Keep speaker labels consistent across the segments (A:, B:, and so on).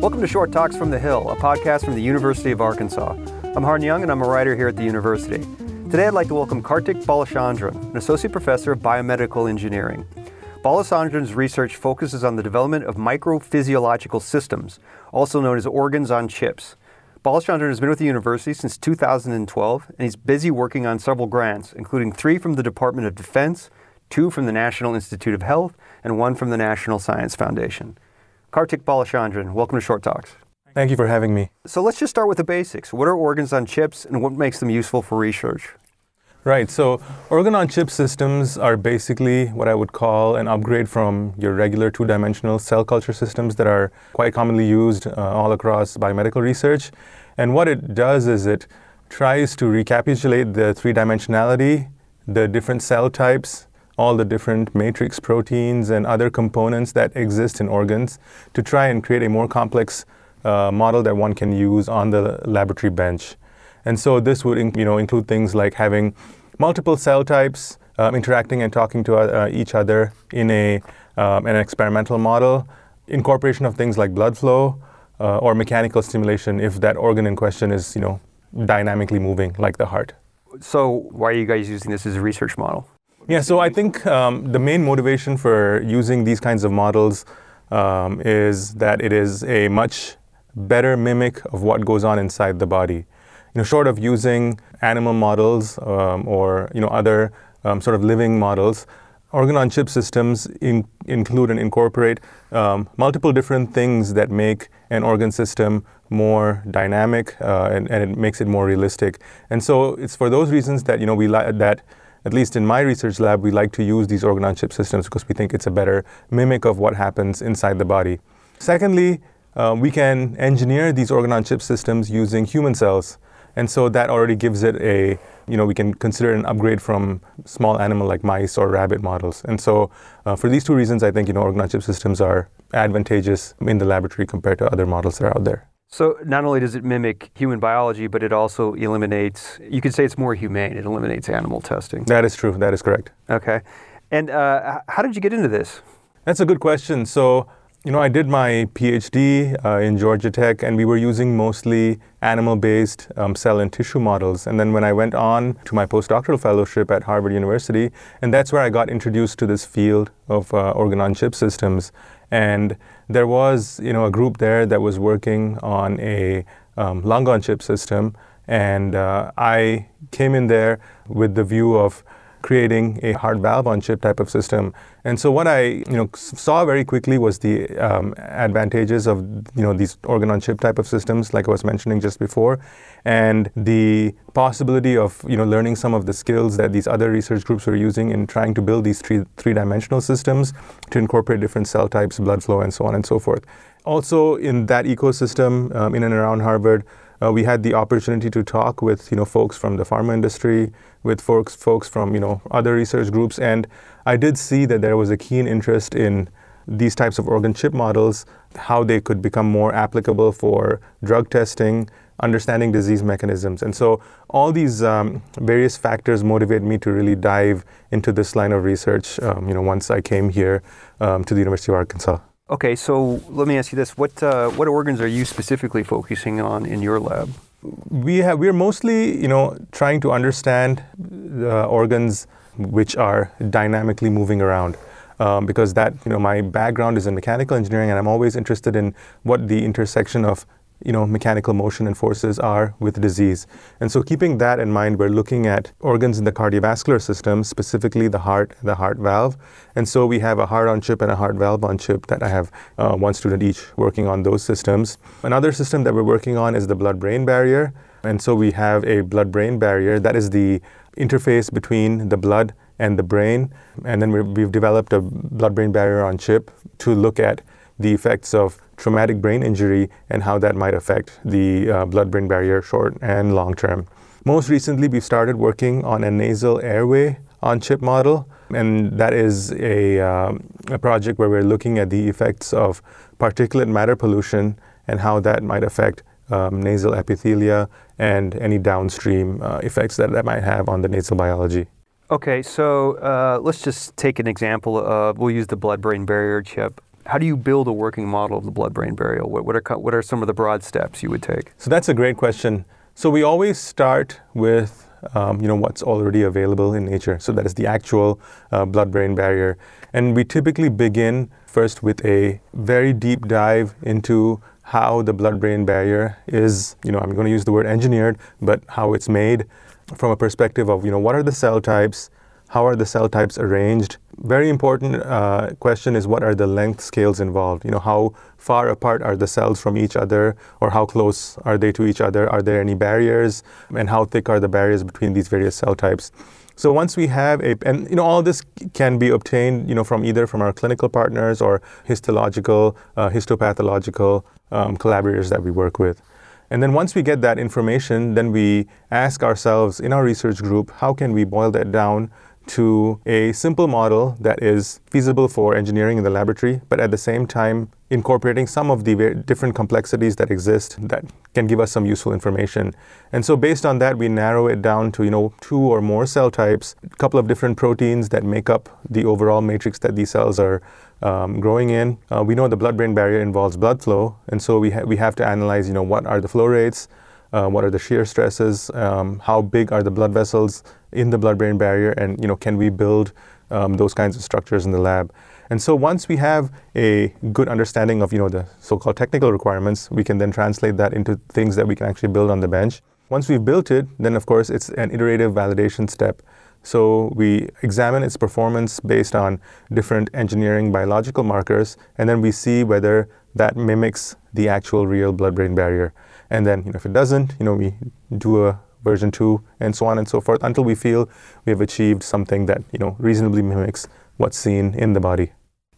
A: Welcome to Short Talks from the Hill, a podcast from the University of Arkansas. I'm Hardin Young and I'm a writer here at the university. Today I'd like to welcome Kartik Balachandran, an associate professor of biomedical engineering. Balachandran's research focuses on the development of microphysiological systems, also known as organs on chips. Balachandran has been with the university since 2012, and he's busy working on several grants, including three from the Department of Defense, two from the National Institute of Health, and one from the National Science Foundation. Kartik Balachandran, welcome to Short Talks.
B: Thank you for having me.
A: So let's just start with the basics. What are organs on chips and what makes them useful for research?
B: Right, so organ on chip systems are basically what I would call an upgrade from your regular two dimensional cell culture systems that are quite commonly used uh, all across biomedical research. And what it does is it tries to recapitulate the three dimensionality, the different cell types, all the different matrix proteins and other components that exist in organs to try and create a more complex uh, model that one can use on the laboratory bench. And so this would you know, include things like having multiple cell types um, interacting and talking to uh, each other in a, um, an experimental model, incorporation of things like blood flow uh, or mechanical stimulation if that organ in question is you know, dynamically moving like the heart.
A: So why are you guys using this as a research model?
B: Yeah, so I think um, the main motivation for using these kinds of models um, is that it is a much better mimic of what goes on inside the body. You know, short of using animal models um, or you know other um, sort of living models, organ on chip systems in, include and incorporate um, multiple different things that make an organ system more dynamic uh, and, and, it makes it more realistic. And so it's for those reasons that you know we li- that at least in my research lab, we like to use these organ on chip systems because we think it's a better mimic of what happens inside the body. Secondly, uh, we can engineer these organ on chip systems using human cells. And so that already gives it a, you know, we can consider an upgrade from small animal like mice or rabbit models. And so uh, for these two reasons, I think, you know, organ on chip systems are advantageous in the laboratory compared to other models that are out there.
A: So not only does it mimic human biology, but it also eliminates, you could say it's more humane. It eliminates animal testing.
B: That is true. That is correct.
A: Okay. And uh, how did you get into this?
B: That's a good question. So, you know, I did my PhD uh, in Georgia Tech, and we were using mostly animal based um, cell and tissue models. And then when I went on to my postdoctoral fellowship at Harvard University, and that's where I got introduced to this field of uh, organ on chip systems. And there was, you know, a group there that was working on a um, lung on chip system, and uh, I came in there with the view of creating a heart valve on chip type of system. And so what I you know saw very quickly was the um, advantages of you know these organ on chip type of systems, like I was mentioning just before, and the possibility of you know learning some of the skills that these other research groups were using in trying to build these three three dimensional systems to incorporate different cell types, blood flow, and so on and so forth. Also in that ecosystem um, in and around Harvard uh, we had the opportunity to talk with you know folks from the pharma industry, with folks folks from you know other research groups, and I did see that there was a keen interest in these types of organ chip models, how they could become more applicable for drug testing, understanding disease mechanisms, and so all these um, various factors motivate me to really dive into this line of research. Um, you know, once I came here um, to the University of Arkansas.
A: Okay, so let me ask you this: what uh, what organs are you specifically focusing on in your lab?
B: We have we're mostly you know trying to understand the organs which are dynamically moving around. Um, because that you know my background is in mechanical engineering and I'm always interested in what the intersection of you know, mechanical motion and forces are with disease. And so keeping that in mind, we're looking at organs in the cardiovascular system, specifically the heart, the heart valve. And so we have a heart on chip and a heart valve on chip that I have uh, one student each working on those systems. Another system that we're working on is the blood-brain barrier. And so we have a blood-brain barrier that is the interface between the blood and the brain. And then we've developed a blood-brain barrier on chip to look at the effects of traumatic brain injury and how that might affect the uh, blood brain barrier short and long term. Most recently, we've started working on a nasal airway on chip model, and that is a, um, a project where we're looking at the effects of particulate matter pollution and how that might affect um, nasal epithelia and any downstream uh, effects that that might have on the nasal biology.
A: Okay, so uh, let's just take an example of, we'll use the blood brain barrier chip how do you build a working model of the blood-brain barrier? What, what, are, what are some of the broad steps you would take?
B: So that's a great question. So we always start with um, you know what's already available in nature. So that is the actual uh, blood-brain barrier, and we typically begin first with a very deep dive into how the blood-brain barrier is. You know, I'm going to use the word engineered, but how it's made from a perspective of you know what are the cell types, how are the cell types arranged, very important uh, question is what are the length scales involved? You know, how far apart are the cells from each other, or how close are they to each other? Are there any barriers, and how thick are the barriers between these various cell types? So once we have a, and you know, all this can be obtained, you know, from either from our clinical partners or histological, uh, histopathological um, collaborators that we work with. And then once we get that information, then we ask ourselves in our research group, how can we boil that down to a simple model that is feasible for engineering in the laboratory, but at the same time incorporating some of the different complexities that exist that can give us some useful information. And so based on that, we narrow it down to, you know, two or more cell types, a couple of different proteins that make up the overall matrix that these cells are um, growing in. Uh, we know the blood-brain barrier involves blood flow, and so we, ha- we have to analyze, you know, what are the flow rates, uh, what are the shear stresses, um, how big are the blood vessels in the blood-brain barrier, and you know, can we build um, those kinds of structures in the lab? And so once we have a good understanding of you know the so-called technical requirements, we can then translate that into things that we can actually build on the bench. Once we've built it, then of course it's an iterative validation step. So we examine its performance based on different engineering biological markers, and then we see whether that mimics the actual real blood-brain barrier. And then, you know, if it doesn't, you know, we do a version two, and so on and so forth, until we feel we have achieved something that, you know, reasonably mimics what's seen in the body.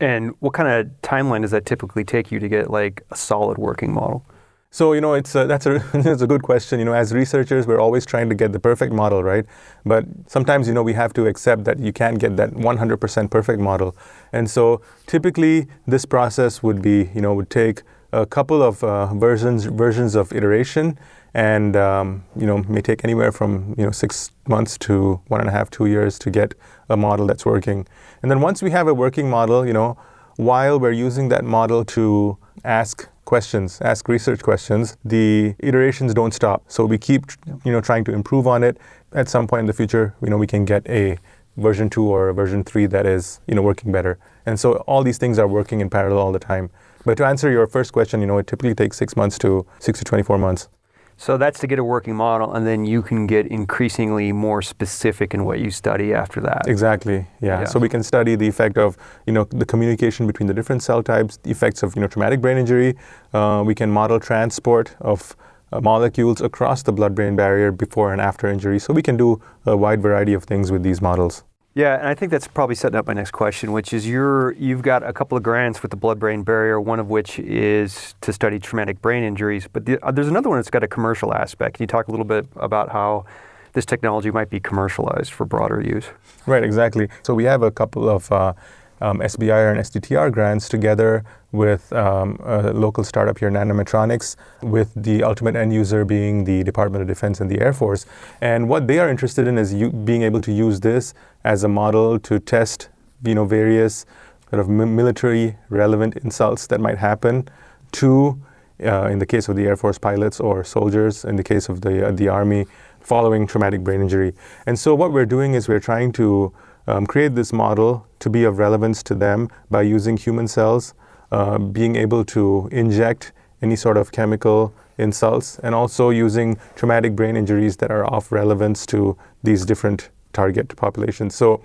A: And what kind of timeline does that typically take you to get like a solid working model?
B: So you know, it's a, that's a that's a good question. You know, as researchers, we're always trying to get the perfect model, right? But sometimes you know we have to accept that you can't get that 100% perfect model. And so typically, this process would be you know would take a couple of uh, versions versions of iteration, and um, you know may take anywhere from you know six months to one and a half two years to get a model that's working. And then once we have a working model, you know, while we're using that model to ask questions, ask research questions, the iterations don't stop. So we keep you know trying to improve on it. At some point in the future, you know we can get a version two or version three that is you know working better. And so all these things are working in parallel all the time. But to answer your first question, you know, it typically takes six months to six to 24 months.
A: So that's to get a working model, and then you can get increasingly more specific in what you study after that.
B: Exactly. Yeah. yeah. So we can study the effect of you know the communication between the different cell types, the effects of you know traumatic brain injury. Uh, we can model transport of uh, molecules across the blood-brain barrier before and after injury. So we can do a wide variety of things with these models.
A: Yeah, and I think that's probably setting up my next question, which is you're you've got a couple of grants with the blood-brain barrier, one of which is to study traumatic brain injuries, but the, uh, there's another one that's got a commercial aspect. Can you talk a little bit about how this technology might be commercialized for broader use?
B: Right, exactly. So we have a couple of uh, um, SBIR and STTR grants together with um, a local startup here, Nanometronics, with the ultimate end user being the Department of Defense and the Air Force. And what they are interested in is you, being able to use this as a model to test, you know, various sort of military relevant insults that might happen to, uh, in the case of the Air Force pilots or soldiers, in the case of the uh, the Army, following traumatic brain injury. And so what we're doing is we're trying to um, create this model to be of relevance to them by using human cells, uh, being able to inject any sort of chemical insults, and also using traumatic brain injuries that are of relevance to these different target populations. So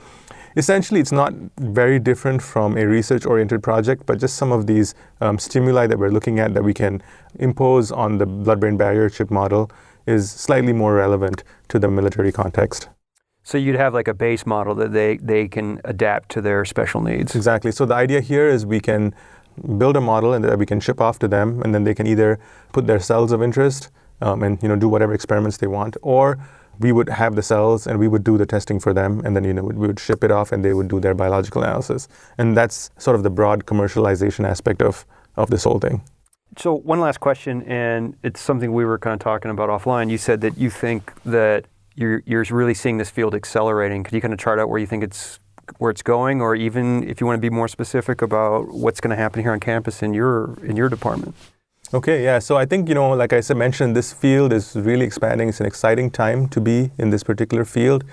B: essentially, it's not very different from a research oriented project, but just some of these um, stimuli that we're looking at that we can impose on the blood brain barrier chip model is slightly more relevant to the military context.
A: So you'd have like a base model that they, they can adapt to their special needs.
B: Exactly. So the idea here is we can build a model and that we can ship off to them, and then they can either put their cells of interest um, and you know do whatever experiments they want, or we would have the cells and we would do the testing for them, and then you know we would ship it off and they would do their biological analysis. And that's sort of the broad commercialization aspect of of this whole thing.
A: So one last question, and it's something we were kind of talking about offline. You said that you think that you're, you're really seeing this field accelerating. Could you kind of chart out where you think it's where it's going, or even if you want to be more specific about what's going to happen here on campus in your in your department.
B: Okay, yeah. So I think, you know, like I said, mentioned, this field is really expanding. It's an exciting time to be in this particular field.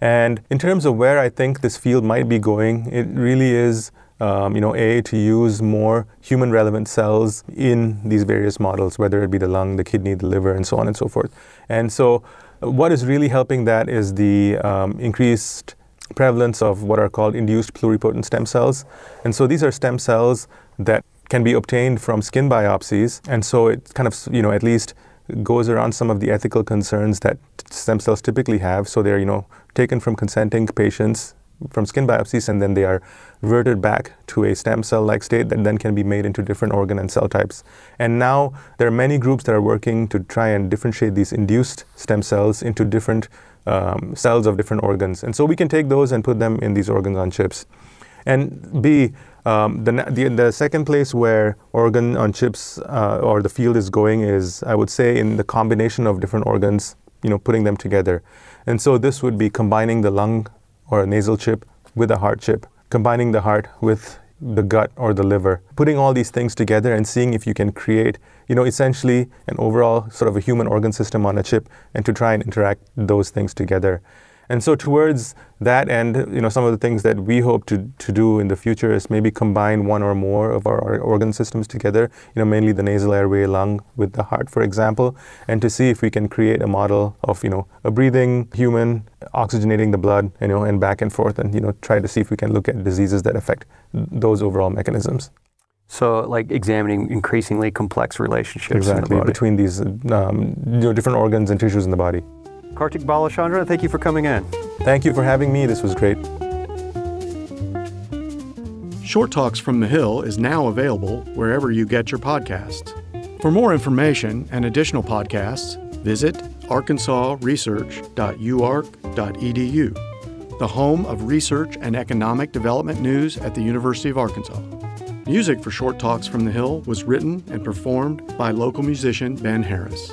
B: And in terms of where I think this field might be going, it really is, um, you know, A, to use more human relevant cells in these various models, whether it be the lung, the kidney, the liver, and so on and so forth. And so what is really helping that is the um, increased prevalence of what are called induced pluripotent stem cells. And so these are stem cells that can be obtained from skin biopsies, and so it kind of you know at least goes around some of the ethical concerns that stem cells typically have. So they're you know taken from consenting patients from skin biopsies, and then they are reverted back to a stem cell-like state that then can be made into different organ and cell types. And now there are many groups that are working to try and differentiate these induced stem cells into different um, cells of different organs. And so we can take those and put them in these organs on chips. And B, um, the, the, the, second place where organ on chips uh, or the field is going is, I would say, in the combination of different organs, you know, putting them together. And so this would be combining the lung or a nasal chip with a heart chip, combining the heart with the gut or the liver, putting all these things together and seeing if you can create, you know, essentially an overall sort of a human organ system on a chip and to try and interact those things together. And so towards that end, you know, some of the things that we hope to, to do in the future is maybe combine one or more of our organ systems together, you know, mainly the nasal airway, lung with the heart, for example, and to see if we can create a model of, you know, a breathing human oxygenating the blood, you know, and back and forth and, you know, try to see if we can look at diseases that affect those overall mechanisms.
A: So, like examining increasingly complex relationships
B: exactly
A: the
B: between these um, you know, different organs and tissues in the body.
A: Kartik Balachandran, thank you for coming in.
B: Thank you for having me. This was great.
C: Short Talks from the Hill is now available wherever you get your podcasts. For more information and additional podcasts, visit arkansasresearch.uark.edu, the home of research and economic development news at the University of Arkansas. Music for Short Talks from the Hill was written and performed by local musician Ben Harris.